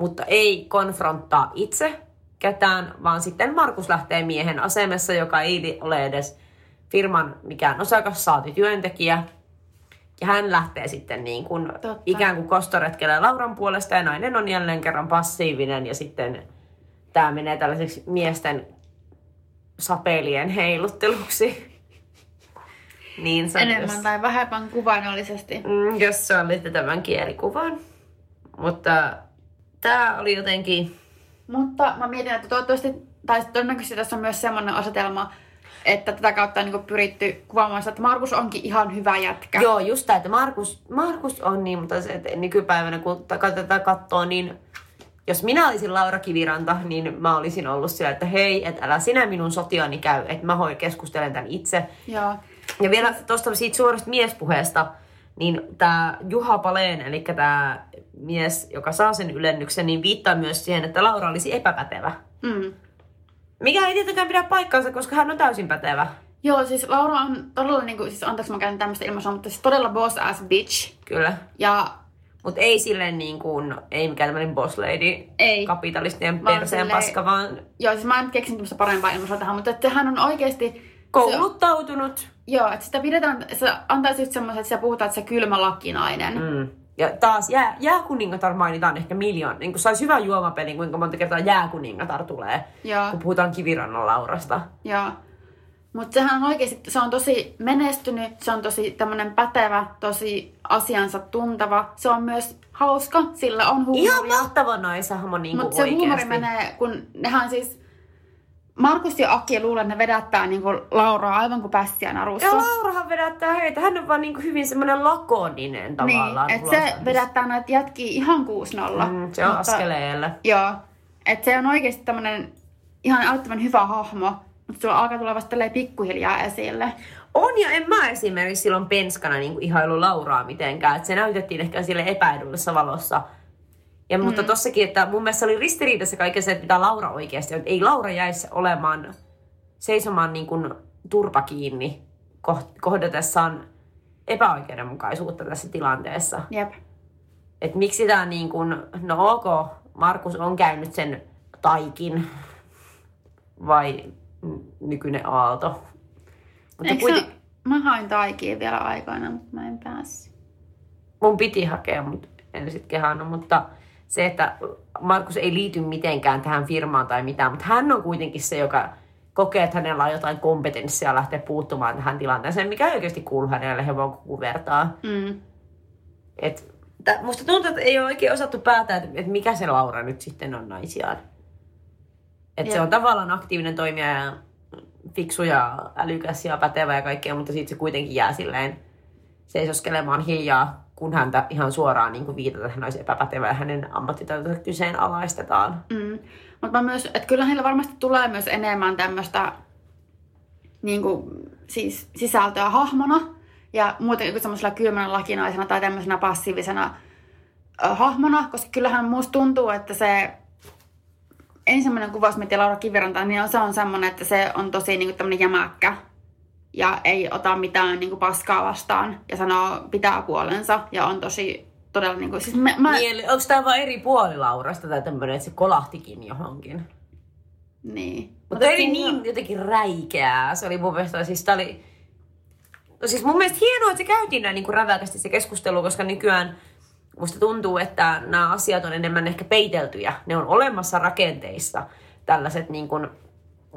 mutta ei konfronttaa itse ketään, vaan sitten Markus lähtee miehen asemessa, joka ei ole edes firman mikään osakas, saati työntekijä. Ja hän lähtee sitten niin kuin ikään kuin kostoretkelle Lauran puolesta ja nainen on jälleen kerran passiivinen ja sitten tämä menee tällaiseksi miesten sapelien heilutteluksi. [LAUGHS] Niin Enemmän tai vähemmän kuvainnollisesti. Mm, jos se oli tämän kielikuvan. Mutta tämä oli jotenkin... Mutta mä mietin, että toivottavasti, tai todennäköisesti tässä on myös semmoinen asetelma, että tätä kautta on niin pyritty kuvaamaan sitä, että Markus onkin ihan hyvä jätkä. Joo, just tämä, että Markus, Markus on niin, mutta se, että nykypäivänä kun tätä katsoo, niin jos minä olisin Laura Kiviranta, niin mä olisin ollut sillä, että hei, että älä sinä minun sotiani käy, että mä hoin keskustelen tämän itse. Joo. Ja vielä tuosta siitä suorasta miespuheesta, niin tämä Juha Paleen, eli tämä mies, joka saa sen ylennyksen, niin viittaa myös siihen, että Laura olisi epäpätevä. Mm. Mikä ei tietenkään pidä paikkaansa, koska hän on täysin pätevä. Joo, siis Laura on todella, niin kuin, siis anteeksi mä käytän tämmöistä ilmaisua, mutta siis todella boss ass bitch. Kyllä. Ja mutta ei silleen niin kuin, ei mikään tämmöinen boss lady, ei. kapitalistien perseen silleen, paska, vaan... Joo, siis mä en keksin tämmöistä parempaa ilmaisua tähän, mutta että hän on oikeasti... Kouluttautunut. Se, joo, että sitä pidetään, se antaisi just semmoisen, että sä puhutaan, että se kylmä lakinainen. Mm. Ja taas jää, jääkuningatar mainitaan ehkä miljoon. Niin kun sais hyvän juomapelin, kuinka monta kertaa jääkuningatar tulee, Joo. kun puhutaan kivirannan Laurasta. Joo. Mutta sehän on oikeasti, se on tosi menestynyt, se on tosi tämmöinen pätevä, tosi asiansa tuntava. Se on myös hauska, sillä on huumoria. Ihan mahtava naisahmo niin Mutta se huumori menee, kun nehän siis... Markus ja Aki luulen, että ne vedättää niinku Lauraa aivan kuin pässiä narussa. Ja Laurahan vedättää heitä. Hän on vaan niinku hyvin semmoinen lakoninen tavallaan. Niin, että se vedättää noita jätkiä ihan 6-0. Mm, se on mutta, askeleelle. Joo. Että se on oikeasti tämmöinen ihan älyttömän hyvä hahmo. Mutta sulla alkaa tulla vasta pikkuhiljaa esille. On ja en mä esimerkiksi silloin penskana niin ihailu Lauraa mitenkään. Et se näytettiin ehkä sille epäedullisessa valossa. Ja, mm. Mutta tossakin, että mun mielestä oli ristiriidassa kaiken se, että mitä Laura oikeasti on. Ei Laura jäisi olemaan, seisomaan niin kuin turpa kiinni kohdatessaan epäoikeudenmukaisuutta tässä tilanteessa. Jep. Et miksi tämä niin kuin, no ok, Markus on käynyt sen taikin, vai nykyinen Aalto. Mutta Eikö kuiten... se, mä hain taikiin vielä aikoina, mutta mä en päässyt. Mun piti hakea, mutta en sitten kehannut. Mutta se, että Markus ei liity mitenkään tähän firmaan tai mitään, mutta hän on kuitenkin se, joka kokee, että hänellä on jotain kompetenssia lähteä puuttumaan tähän tilanteeseen, mikä ei oikeasti kuulu hänelle, he vaan kuvertaa. Mm. Et, t- musta tuntuu, että ei ole oikein osattu päättää, että, että mikä se Laura nyt sitten on naisiaan. Että se on tavallaan aktiivinen toimija ja fiksu ja älykäs ja pätevä ja kaikkea, mutta sitten se kuitenkin jää silleen seisoskelemaan hiljaa, kun häntä ihan suoraan niin kuin viitata, että hän olisi epäpätevä ja hänen ammattitaitoa kyseenalaistetaan. Mm. Mutta myös, että kyllä heillä varmasti tulee myös enemmän tämmöistä niin kuin, siis sisältöä hahmona ja muuten kuin semmoisella kylmänä lakinaisena tai tämmöisenä passiivisena äh, hahmona, koska kyllähän musta tuntuu, että se ensimmäinen kuvaus, mitä Laura Kiviranta, niin se on semmoinen, että se on tosi niin kuin tämmöinen jämäkkä ja ei ota mitään niin kuin paskaa vastaan ja sanoo pitää puolensa ja on tosi todella niin kuin, siis mä, mä... Niin, eli onko tämä vain eri puoli Laurasta tai tämmöinen, että se kolahtikin johonkin? Niin. Mutta oli niin jotenkin räikeää. Se oli mun mielestä, siis tää oli... No siis mun mielestä hienoa, että se käytiin näin niin kuin räväkästi se keskustelu, koska nykyään musta tuntuu, että nämä asiat on enemmän ehkä peiteltyjä. Ne on olemassa rakenteissa, tällaiset niin kuin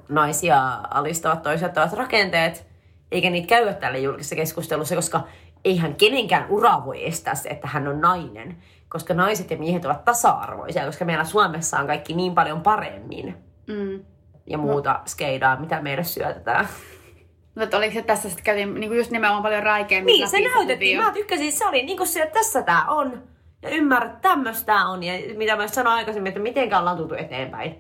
naisia alistavat toiset rakenteet, eikä niitä käydä tälle julkisessa keskustelussa, koska eihän kenenkään ura voi estää se, että hän on nainen, koska naiset ja miehet ovat tasa-arvoisia, koska meillä Suomessa on kaikki niin paljon paremmin. Mm. Ja muuta no. skeidaa, mitä meille syötetään. Mutta oliko se tässä sitten käytiin niin kuin just nimenomaan paljon räikeämmin Niin, se näytettiin. Mä tykkäsin, se oli niin kuin se, että tässä tää on. Ja ymmärrät, että tämmöistä on. Ja mitä mä sanoin aikaisemmin, että miten ollaan tultu eteenpäin.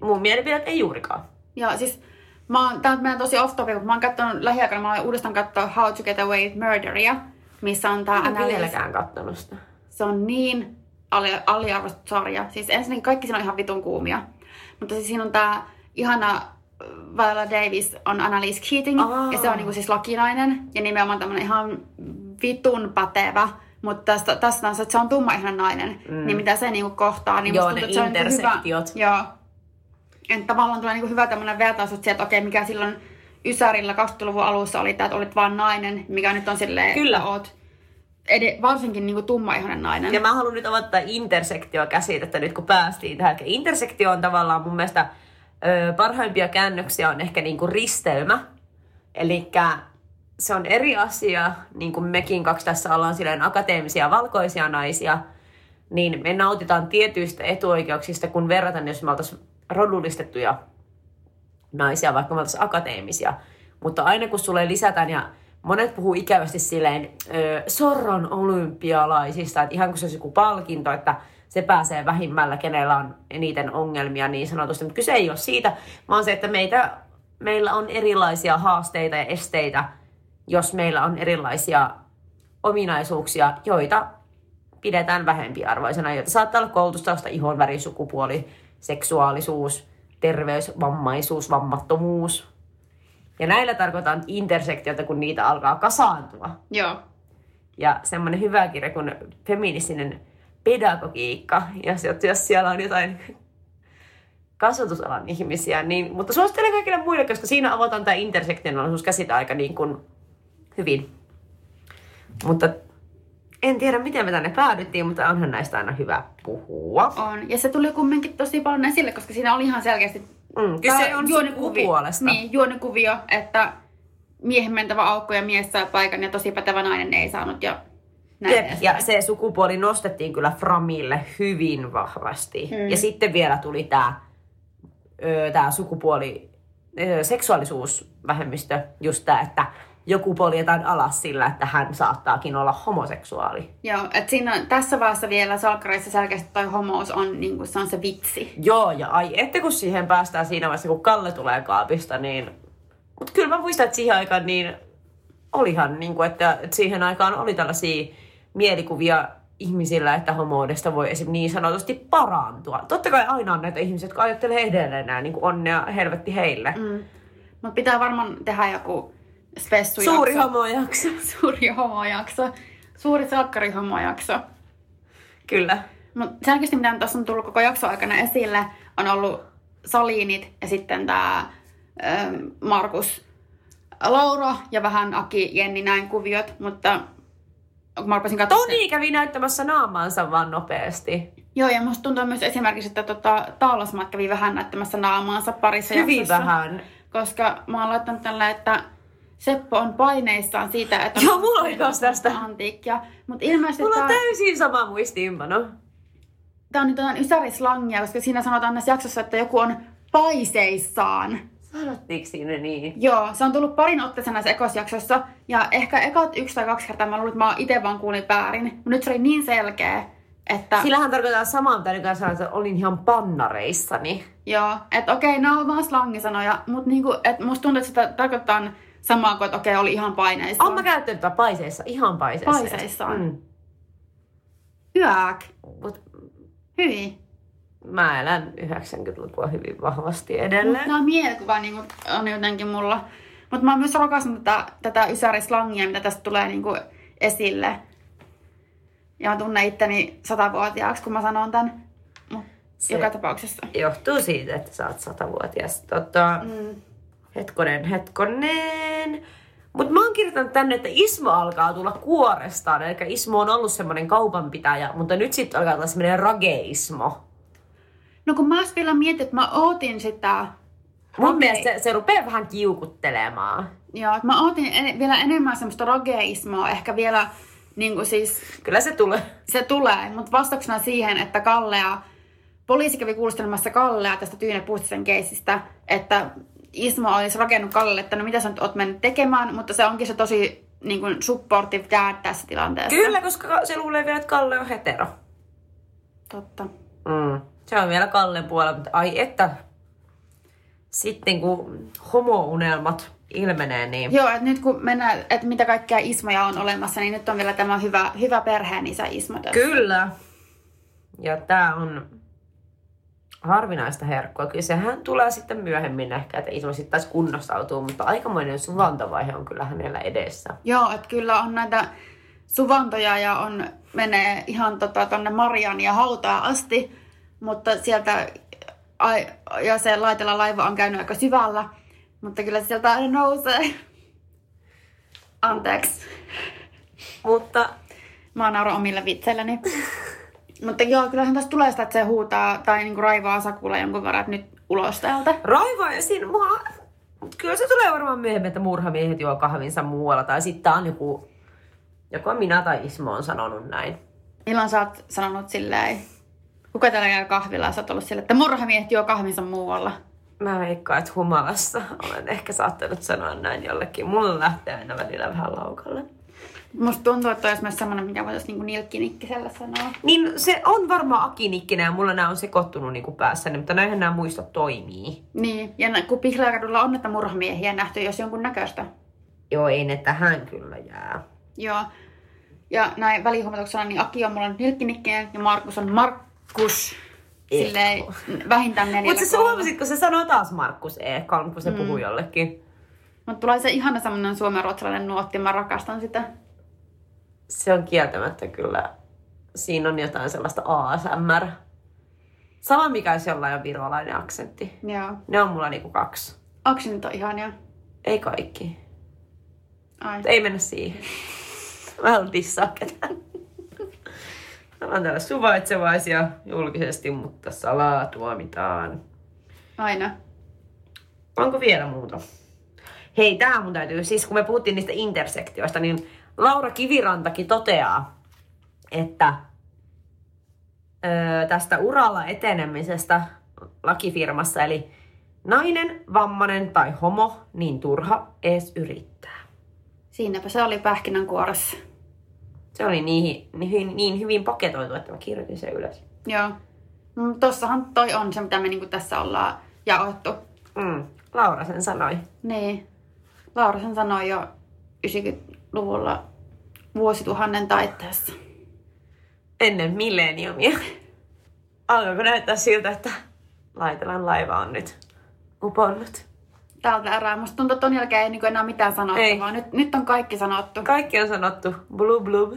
Mun mielipiteet ei juurikaan. Joo, siis mä oon, tää on tosi off topic, mutta mä oon katsonut lähiaikana, mä oon uudestaan katsoa How to Get Away with Murderia, missä on tää Mä en vieläkään kattonut sitä. Se on niin ali, aliarvostettu sarja. Siis ensinnäkin kaikki siinä on ihan vitun kuumia. Mutta siis siinä on tää ihana Viola Davis on Annalise Keating, Aa. ja se on niinku siis lakinainen, ja nimenomaan tämmönen ihan vitun pätevä. Mutta tästä, tästä on se, että se on tumma ihan nainen, mm. niin mitä se niinku kohtaa, niin Joo, musta tuntuu, että se on niinku. Hyvä, joo. Että tavallaan tulee niinku hyvä tämmönen vertaus, että, se, että okei, mikä silloin Ysärillä 20-luvun alussa oli että olit vaan nainen, mikä nyt on silleen, Kyllä. oot ed- varsinkin niinku tummaihoinen nainen. Ja mä haluan nyt avata intersektio-käsitettä nyt kun päästiin tähän. Intersektio on tavallaan mun mielestä ö, parhaimpia käännöksiä on ehkä niinku ristelmä. Eli se on eri asia, niin kuin mekin kaksi tässä ollaan silleen akateemisia valkoisia naisia, niin me nautitaan tietyistä etuoikeuksista, kun verrataan, jos me oltaisiin rodullistettuja naisia, vaikka me oltaisiin akateemisia. Mutta aina kun sulle lisätään, ja monet puhuu ikävästi silleen ö, sorron olympialaisista, että ihan kuin se olisi joku palkinto, että se pääsee vähimmällä, kenellä on eniten ongelmia niin sanotusti. Mutta kyse ei ole siitä, vaan se, että meitä, meillä on erilaisia haasteita ja esteitä, jos meillä on erilaisia ominaisuuksia, joita pidetään vähempiarvoisena, joita saattaa olla koulutustausta, ihonväri, sukupuoli, seksuaalisuus, terveys, vammaisuus, vammattomuus. Ja näillä tarkoitan intersektiota, kun niitä alkaa kasaantua. Joo. Ja semmoinen hyvä kirja kuin feministinen pedagogiikka, jos, jos siellä on jotain kasvatusalan ihmisiä, niin, mutta suosittelen kaikille muille, koska siinä avataan tämä intersektionaalisuus käsite aika niin kuin hyvin. Mutta en tiedä, miten me tänne päädyttiin, mutta onhan näistä aina hyvä puhua. On. Ja se tuli kumminkin tosi paljon esille, koska siinä oli ihan selkeästi Mm, kyse on juonikuvi- sukupuolesta. Niin, juonikuvio, että miehen mentävä aukko ja mies saa paikan ja tosi pätevä nainen ei saanut. Ja, näin Jep, ja se sukupuoli nostettiin kyllä Framille hyvin vahvasti. Mm. Ja sitten vielä tuli tämä tää sukupuoli, ö, seksuaalisuusvähemmistö, just tämä, että joku poljetaan alas sillä, että hän saattaakin olla homoseksuaali. Joo, että siinä on, tässä vaiheessa vielä salkkareissa selkeästi toi homous on, niin kuin, se on se vitsi. Joo, ja ai, että kun siihen päästään siinä vaiheessa, kun Kalle tulee kaapista, niin... Mutta kyllä mä muistan, että siihen aikaan niin olihan, niin kuin, että, että siihen aikaan oli tällaisia mielikuvia ihmisillä, että homoudesta voi esim. niin sanotusti parantua. Totta kai aina on näitä ihmisiä, jotka ajattelee edelleen näin, niin kuin onnea helvetti heille. Mm. Mm. Mutta pitää varmaan tehdä joku spessu [LAUGHS] Suuri homojakso. Suuri homojakso. Suuri salkkarihomojakso. Kyllä. Mutta selkeästi mitä tässä on tullut koko jakso aikana esille, on ollut Salinit ja sitten tämä Markus Laura ja vähän Aki Jenni näin kuviot, mutta kun mä rupesin katsomaan... Toni kävi näyttämässä naamaansa vaan nopeasti. Joo, ja musta tuntuu myös esimerkiksi, että tota, Taalasmat kävi vähän näyttämässä naamaansa parissa Hyvin jaksossa. vähän. Koska mä oon laittanut tällä, että Seppo on paineissaan siitä, että... Joo, mulla oli kans tästä. Antiikkia. Mutta ilmeisesti Mulla on tää, täysin sama muistiinpano. tää on nyt jotain ysärislangia, koska siinä sanotaan näissä jaksossa, että joku on paiseissaan. Sanottiinko siinä niin? Joo, se on tullut parin otteeseen näissä ekosjaksossa. Ja ehkä ekat yksi tai kaksi kertaa mä luulin, että mä itse vaan kuulin väärin. Mutta nyt se oli niin selkeä, että... Sillähän tarkoittaa samaa, mitä nykyään sanoa, että olin ihan pannareissani. Joo, että okei, nämä on vaan slangisanoja, mutta niinku, et musta tuntuu, että sitä tarkoittaa samaa kuin, että okei, oli ihan paineissa. Olen mä käyttänyt tätä paiseissa, ihan paiseissa. Paiseissaan. Mm. Hyäk. Mut Hyi. mä elän 90-lukua hyvin vahvasti Mut edelleen. Nämä mielikuva niinku, on jotenkin mulla. Mutta mä oon myös rakastanut tätä, tätä ysärislangia, mitä tästä tulee niinku esille. Ja mä tunnen itteni satavuotiaaksi, kun mä sanon tän. Mut Se- joka tapauksessa. Johtuu siitä, että sä oot satavuotias. Tota, Mm. hetkonen, hetkonen. Mutta mä oon kirjoittanut tänne, että Ismo alkaa tulla kuorestaan. Eli Ismo on ollut semmoinen kaupanpitäjä, mutta nyt sitten alkaa tulla semmoinen rageismo. No kun mä ois vielä mietin, että mä ootin sitä... Mun Rage- mielestä se, se rupeaa vähän kiukuttelemaan. Joo, että mä ootin en, vielä enemmän semmoista rageismoa, ehkä vielä niin kuin siis Kyllä se tulee. se tulee, mutta vastauksena siihen, että Kallea, poliisi kävi kuulustelmassa Kallea tästä Tyyne Puustisen keisistä, että Ismo olisi rakennut Kallelle, että no mitä sä nyt oot mennyt tekemään, mutta se onkin se tosi niin kuin supportive dad tässä tilanteessa. Kyllä, koska se luulee vielä, että Kalle on hetero. Totta. Mm. Se on vielä Kallen puolella, mutta ai että sitten kun homo-unelmat ilmenee, niin Joo, että nyt kun mennään, että mitä kaikkea Ismoja on olemassa, niin nyt on vielä tämä hyvä, hyvä perheen isä Ismo tässä. kyllä. Ja tää on harvinaista herkkua. Kyllä sehän tulee sitten myöhemmin ehkä, että Ismo sitten taas kunnostautuu, mutta aikamoinen suvantavaihe on kyllä hänellä edessä. Joo, että kyllä on näitä suvantoja ja on, menee ihan tota, tonne Marian ja hautaa asti, mutta sieltä, ai, ja se laitella laiva on käynyt aika syvällä, mutta kyllä sieltä aina nousee. Anteeksi. Mutta Mä nauran omille vitseilläni. Mutta joo, kyllähän tästä tulee sitä, että se huutaa tai niinku raivaa Sakulla jonkun verran, että nyt ulos täältä. Raiva ja siinä mua... Kyllä se tulee varmaan myöhemmin, että murhamiehet juo kahvinsa muualla. Tai sitten on joku... Joko minä tai Ismo on sanonut näin. Milloin sä oot sanonut silleen, kuka täällä käy kahvilla ja sä oot ollut silleen, että murhamiehet juo kahvinsa muualla. Mä veikkaan, että humalassa olen ehkä saattanut sanoa näin jollekin. Mulla lähtee aina välillä vähän laukalle. Musta tuntuu, että olisi myös semmoinen, mikä voitaisiin niinku nilkkinikkisellä sanoa. Niin se on varmaan akinikkinen ja mulla nämä on sekoittunut niinku päässäni, mutta näinhän nämä muistot toimii. Niin, ja kun Pihlajakadulla on näitä murhamiehiä nähty, jos jonkun näköistä. Joo, ei ne tähän kyllä jää. Joo. Ja näin välihuomatuksena, niin Aki on mulla nilkkinikkinen ja Markus on Markus. Silleen vähintään neljällä Mutta se huomasit, kun se sanoo taas Markus Ekholm, kun se mm. puhuu jollekin. Mutta tulee se ihana semmoinen suomenruotsalainen nuotti, mä rakastan sitä. Se on kieltämättä kyllä, siinä on jotain sellaista ASMR. Sama mikä olisi jollain on virolainen aksentti. Joo. Ne on mulla niinku kaksi. Aksentit on ihania. Ei kaikki. Ai. Ei mennä siihen. [LAUGHS] Mä haluan dissaa ketään. Me ollaan täällä suvaitsevaisia julkisesti, mutta salaa tuomitaan. Aina. Onko vielä muuta? Hei, tää mun täytyy, siis kun me puhuttiin niistä intersektioista, niin Laura Kivirantakin toteaa, että öö, tästä uralla etenemisestä lakifirmassa, eli nainen, vammanen tai homo, niin turha ees yrittää. Siinäpä se oli pähkinänkuoressa. Se oli niin, niin, niin hyvin paketoitu, että mä kirjoitin sen ylös. Joo. Mm, Tossahan toi on se, mitä me niinku tässä ollaan jaottu. Mm, Laura sen sanoi. Niin. Laura sen sanoi jo 90-luvulla vuosituhannen taitteessa. Ennen milleniumia. Alkoiko näyttää siltä, että Laitelan laiva on nyt uponnut? Tältä erää. Musta tuntuu, että ton jälkeen ei niinku enää mitään sanottavaa. Ei. Nyt, nyt on kaikki sanottu. Kaikki on sanottu. Blub blub.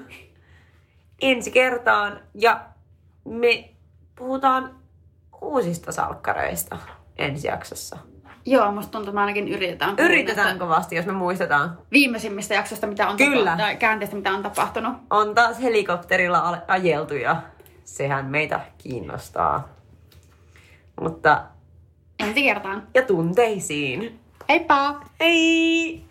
Ensi kertaan. Ja me puhutaan uusista salkkareista ensi jaksossa. Joo, musta tuntuu, että me ainakin yritetään. Yritetään näistä kovasti, jos me muistetaan. Viimeisimmistä jaksoista, mitä on Kyllä. tapahtunut, tai käänteistä, mitä on tapahtunut. On taas helikopterilla ajeltu ja sehän meitä kiinnostaa. Mutta Ensi kertaan. ja tunteisiin. Heippa! Hei!